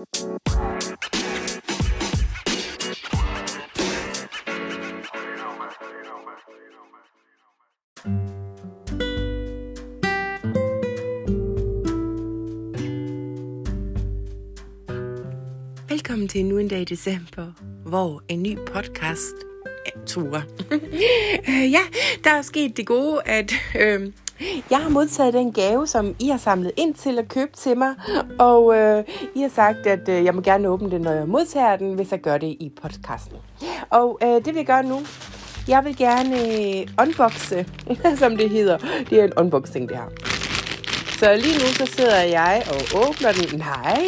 Velkommen til endnu en dag i december, hvor en ny podcast tur. Øh, ja, der er sket det gode, at øh, jeg har modtaget den gave, som I har samlet ind til at købe til mig, og øh, I har sagt, at øh, jeg må gerne åbne den, når jeg modtager den, hvis jeg gør det i podcasten. Og øh, det vil jeg gøre nu. Jeg vil gerne øh, unboxe, som det hedder. Det er en unboxing, det her. Så lige nu så sidder jeg og åbner den. Nej.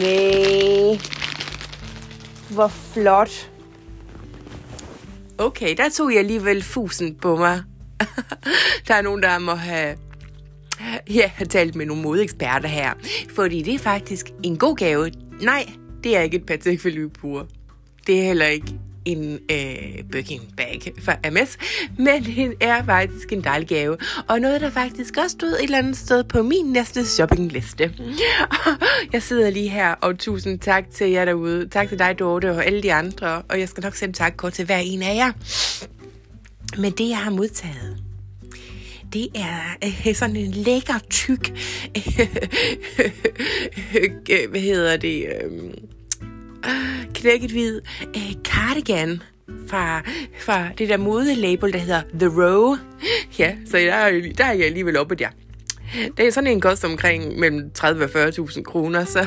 Nej. Hvor flot. Okay, der tog jeg alligevel fusen på mig. der er nogen, der må have ja, har talt med nogle modeksperter her. Fordi det er faktisk en god gave. Nej, det er ikke et Patek Philippe Det er heller ikke en øh, Birkin bag fra MS, men det er faktisk en dejlig gave, og noget, der faktisk også stod et eller andet sted på min næste shoppingliste. Jeg sidder lige her, og tusind tak til jer derude. Tak til dig, Dorte, og alle de andre, og jeg skal nok sende tak kort til hver en af jer. Men det, jeg har modtaget, det er øh, sådan en lækker, tyk, øh, øh, øh, øh, hvad hedder det, øh, knækket hvid øh, cardigan fra, fra det der modelabel, der hedder The Row. Ja, så der, er, der er jeg alligevel oppe der. Det er sådan en kost omkring mellem 30 og 40.000 kroner, så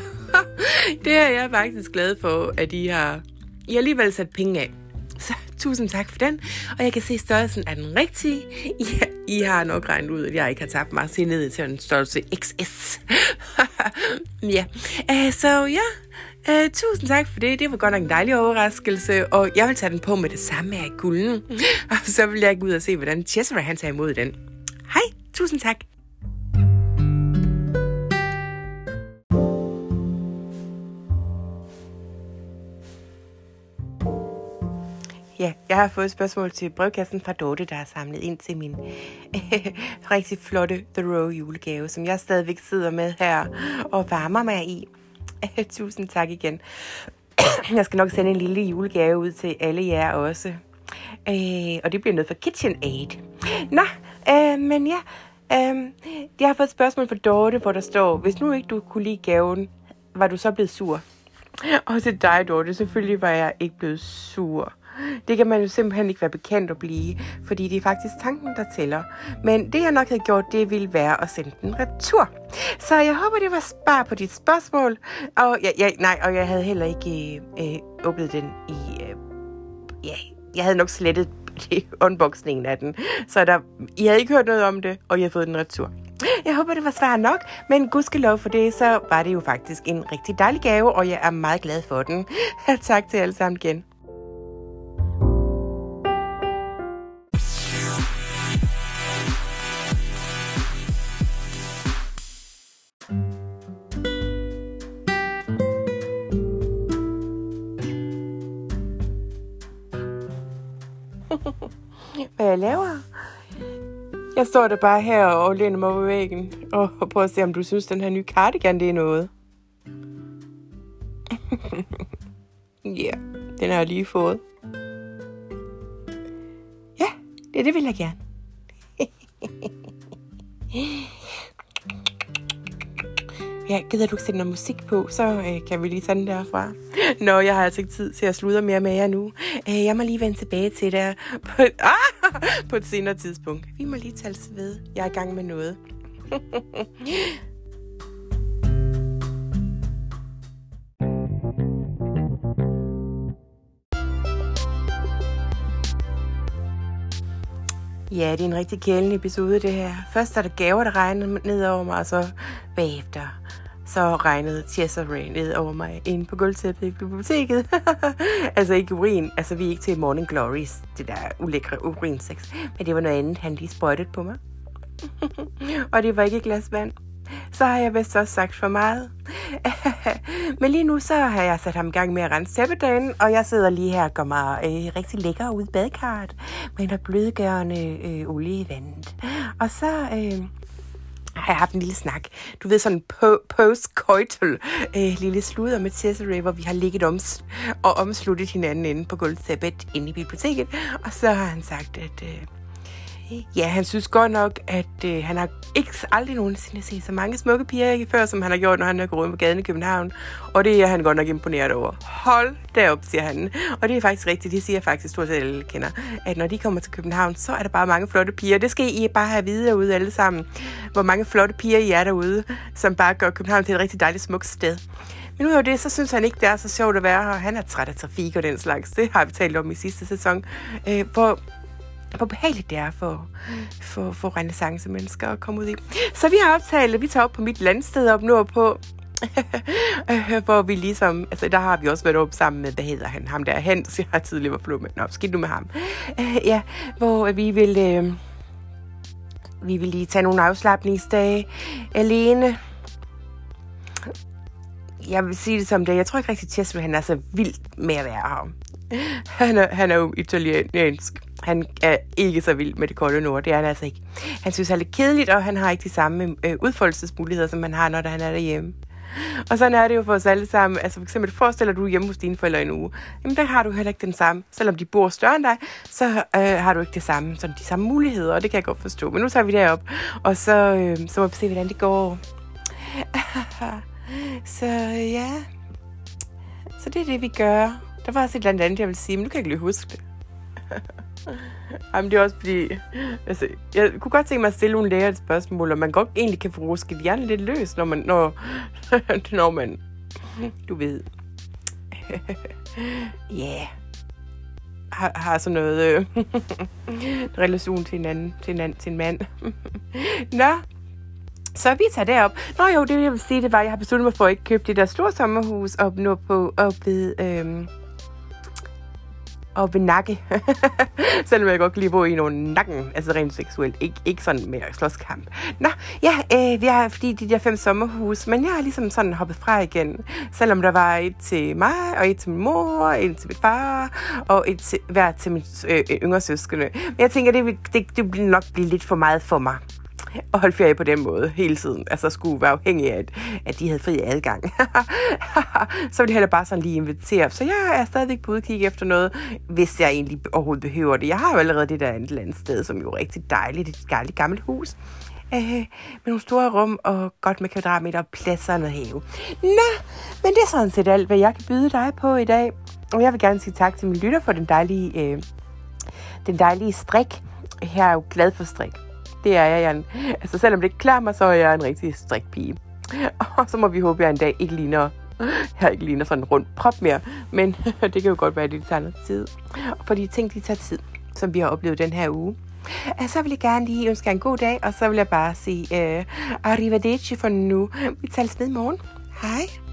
det er jeg faktisk glad for, at I har, I har alligevel sat penge af. Så tusind tak for den. Og jeg kan se størrelsen er den rigtige. Ja, I har nok regnet ud, at jeg ikke har tabt mig se ned til en størrelse XS. ja, uh, så ja, Uh, tusind tak for det. Det var godt nok en dejlig overraskelse, og jeg vil tage den på med det samme af kulden. Og så vil jeg gå ud og se, hvordan Cesare han tager imod den. Hej, tusind tak. Ja, jeg har fået et spørgsmål til brevkassen fra Dorte, der er samlet ind til min rigtig flotte The Row julegave, som jeg stadigvæk sidder med her og varmer mig i. Tusind tak igen. Jeg skal nok sende en lille julegave ud til alle jer også. Øh, og det bliver noget for KitchenAid. Nå, øh, men ja. Øh, jeg har fået et spørgsmål fra Dorte, hvor der står, hvis nu ikke du kunne lide gaven, var du så blevet sur? Og til dig, Dorte, selvfølgelig var jeg ikke blevet sur. Det kan man jo simpelthen ikke være bekendt at blive, fordi det er faktisk tanken, der tæller. Men det jeg nok havde gjort, det ville være at sende den retur. Så jeg håber, det var spar på dit spørgsmål. Og jeg, jeg, nej, og jeg havde heller ikke øh, åbnet den i... Øh, ja, jeg havde nok slettet unboxningen af den. Så der, I havde ikke hørt noget om det, og jeg havde fået den retur. Jeg håber, det var svar nok, men gudskelov for det, så var det jo faktisk en rigtig dejlig gave, og jeg er meget glad for den. tak til alle sammen igen. Hvad jeg laver? Jeg står der bare her og læner mig på væggen og prøver at se, om du synes, den her nye cardigan, det er noget. Ja, yeah, den har jeg lige fået. Ja, det, det vil jeg gerne. Ja, gider du ikke sætte noget musik på, så øh, kan vi lige tage den derfra. Nå, jeg har altså ikke tid til at sludre mere med jer nu. Øh, jeg må lige vende tilbage til det på, ah, på et senere tidspunkt. Vi må lige tale ved. Jeg er i gang med noget. Ja, det er en rigtig kældende episode, det her. Først er der gaver, der regner ned over mig, og så bagefter så regnede Cesare ned over mig inde på gulvtæppet i biblioteket. altså ikke urin, altså vi er ikke til Morning Glories, det der ulækre urinsex, men det var noget andet, han lige sprøjtede på mig. og det var ikke et glas vand. Så har jeg vist også sagt for meget. Men lige nu så har jeg sat ham i gang med at rense tæppedagen, og jeg sidder lige her og gør mig øh, rigtig lækker ud i badekarret med en blødgørende øh, olie i vandet. Og så øh, har jeg haft en lille snak. Du ved, sådan po- post-coital øh, lille sludder med Cesare, hvor vi har ligget om og omsluttet hinanden inde på gulvtæppet inde i biblioteket. Og så har han sagt, at øh, Ja, han synes godt nok, at øh, han har ikke aldrig nogensinde set så mange smukke piger før, som han har gjort, når han er gået på gaden i København. Og det er han godt nok imponeret over. Hold derop, siger han. Og det er faktisk rigtigt, det siger faktisk stort set alle kender, at når de kommer til København, så er der bare mange flotte piger. Det skal I bare have videre derude alle sammen, hvor mange flotte piger I er derude, som bare gør København til et rigtig dejligt smukt sted. Men udover det, så synes han ikke, det er så sjovt at være her. Han er træt af trafik og den slags. Det har vi talt om i sidste sæson. Øh, hvor hvor behageligt det er for, for, for renaissance-mennesker at komme ud i. Så vi har optaget, vi tager op på mit landsted op nordpå, hvor vi ligesom, altså der har vi også været op sammen med, hvad hedder han, ham der Hans, jeg har tidligere været flå med, nå, skidt nu med ham. Uh, ja, hvor vi vil, uh, vi vil lige tage nogle afslappningsdage alene. Jeg vil sige det som det, jeg tror ikke rigtig, at han er så vild med at være her. Han er, han er jo italiensk han er ikke så vild med det kolde nord, det er han altså ikke. Han synes, det er lidt kedeligt, og han har ikke de samme øh, udfoldelsesmuligheder, som man har, når han er derhjemme. Og sådan er det jo for os alle sammen. Altså for eksempel, forestiller du hjemme hos dine forældre en uge. Jamen der har du heller ikke den samme. Selvom de bor større end dig, så øh, har du ikke det samme, sådan de samme muligheder, og det kan jeg godt forstå. Men nu tager vi derop, og så, øh, så må vi se, hvordan det går. så ja, så det er det, vi gør. Der var også et eller andet, jeg vil sige, men nu kan jeg ikke lige huske det. Jamen, det er også fordi... Altså, jeg kunne godt tænke mig at stille nogle læger et spørgsmål, og man godt egentlig kan få rusket hjernen lidt løs, når man... Når, når man... Du ved... Ja... yeah. Har, har sådan noget... Øh, relation til en anden... Til en, anden, til en mand. Nå, så vi tager derop. Nå jo, det jeg vil sige, det var, at jeg har besluttet mig for at ikke købe det der store sommerhus op nu på, op ved, Øh, og ved nakke. Selvom jeg godt kan lide at bo i nogle nakken, altså rent seksuelt. Ik- ikke sådan med slåskamp. Nå, ja, øh, vi har fordi de der fem sommerhus, men jeg har ligesom sådan hoppet fra igen. Selvom der var et til mig, og et til min mor, et til min far, og et til, hver til min øh, øh yngre søskende. Men jeg tænker, det, det, det bliver nok blive lidt for meget for mig at holde ferie på den måde hele tiden. Altså skulle være afhængig af, at, at de havde fri adgang. så ville jeg heller bare sådan lige invitere. Så jeg er stadigvæk på udkig efter noget, hvis jeg egentlig overhovedet behøver det. Jeg har jo allerede det der et eller andet sted, som jo er rigtig dejligt. Et dejligt gammelt hus. Øh, med nogle store rum og godt med kvadratmeter og plads og noget have. Nå, men det er sådan set alt, hvad jeg kan byde dig på i dag. Og jeg vil gerne sige tak til min lytter for den dejlige, øh, den dejlige strik. Jeg er jo glad for strik. Det er jeg, Jan. Altså, selvom det ikke klæder mig, så er jeg en rigtig strikpige. Og så må vi håbe, at jeg en dag ikke ligner jeg ikke ligner sådan en rund prop mere, men det kan jo godt være, at det tager noget tid. Fordi ting, de tager tid, som vi har oplevet den her uge. Altså, så vil jeg gerne lige ønske jer en god dag, og så vil jeg bare sige uh, arrivederci for nu. Vi tales ved morgen. Hej.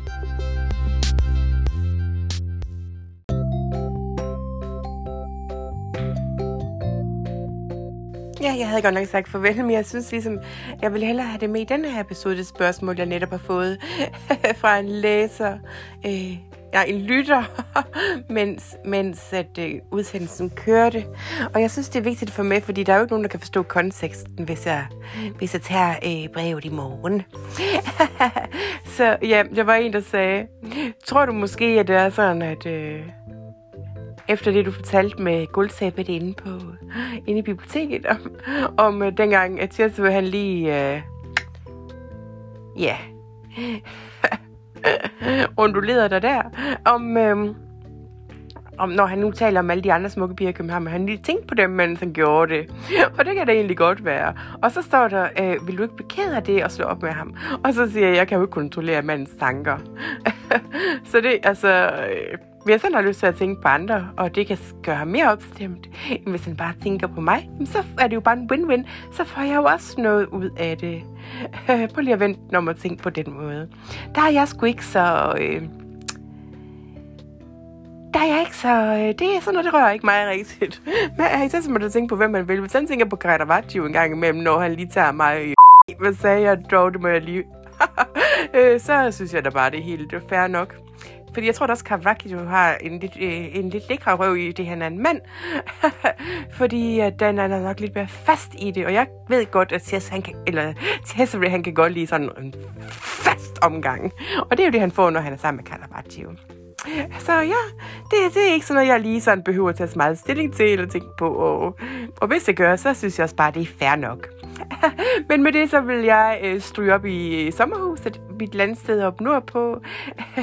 Ja, jeg havde godt nok sagt farvel, men jeg synes ligesom, jeg vil hellere have det med i den her episode, det spørgsmål, jeg netop har fået fra en læser, øh, ja, en lytter, mens, mens at, øh, udsendelsen kørte. Og jeg synes, det er vigtigt for mig, fordi der er jo ikke nogen, der kan forstå konteksten, hvis jeg, hvis jeg tager øh, brevet i morgen. Så ja, der var en, der sagde, tror du måske, at det er sådan, at... Øh, efter det, du fortalte med guldsæbet inde, på, inde i biblioteket, om, om uh, dengang, at Tirso han lige, uh, ja, yeah. undulerede dig der, om, um, om, når han nu taler om alle de andre smukke piger i København, han lige tænkte på dem, mens han gjorde det. Og det kan da egentlig godt være. Og så står der, øh, vil du ikke bekæde af det og slå op med ham? Og så siger jeg, jeg kan jo ikke kontrollere mandens tanker. så det, altså, øh, hvis han har lyst til at tænke på andre, og det kan gøre ham mere opstemt, end hvis han bare tænker på mig, så er det jo bare en win-win. Så får jeg jo også noget ud af det. Prøv lige at vente, når man tænker på den måde. Der er jeg sgu ikke så... Øh, der er jeg ikke så... Øh, det er sådan noget, det rører ikke mig rigtigt. Men jeg så må du tænke på, hvem man vil. Hvis han tænker på Caravaggio en gang imellem, når han lige tager mig Øh, hvad sagde jeg dog, det må jeg lige... øh, så synes jeg da bare, det er helt fair nok. Fordi jeg tror da også, Kavraki, du har en lidt, øh, en lidt lækre røv i det, han er en mand. Fordi øh, den er nok lidt mere fast i det. Og jeg ved godt, at Tess, han kan, eller Tessere, han kan godt lide sådan en fast omgang. Og det er jo det, han får, når han er sammen med Karavati. Så ja, det, det er ikke sådan noget, jeg lige sådan behøver at tage så meget stilling til eller tænke på. Og, og hvis det gør, så synes jeg også bare, det er fair nok. Men med det, så vil jeg øh, stryge op i øh, sommerhuset, mit landsted op nordpå.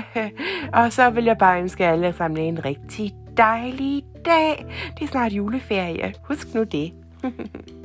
og så vil jeg bare ønske alle sammen en rigtig dejlig dag. Det er snart juleferie. Husk nu det.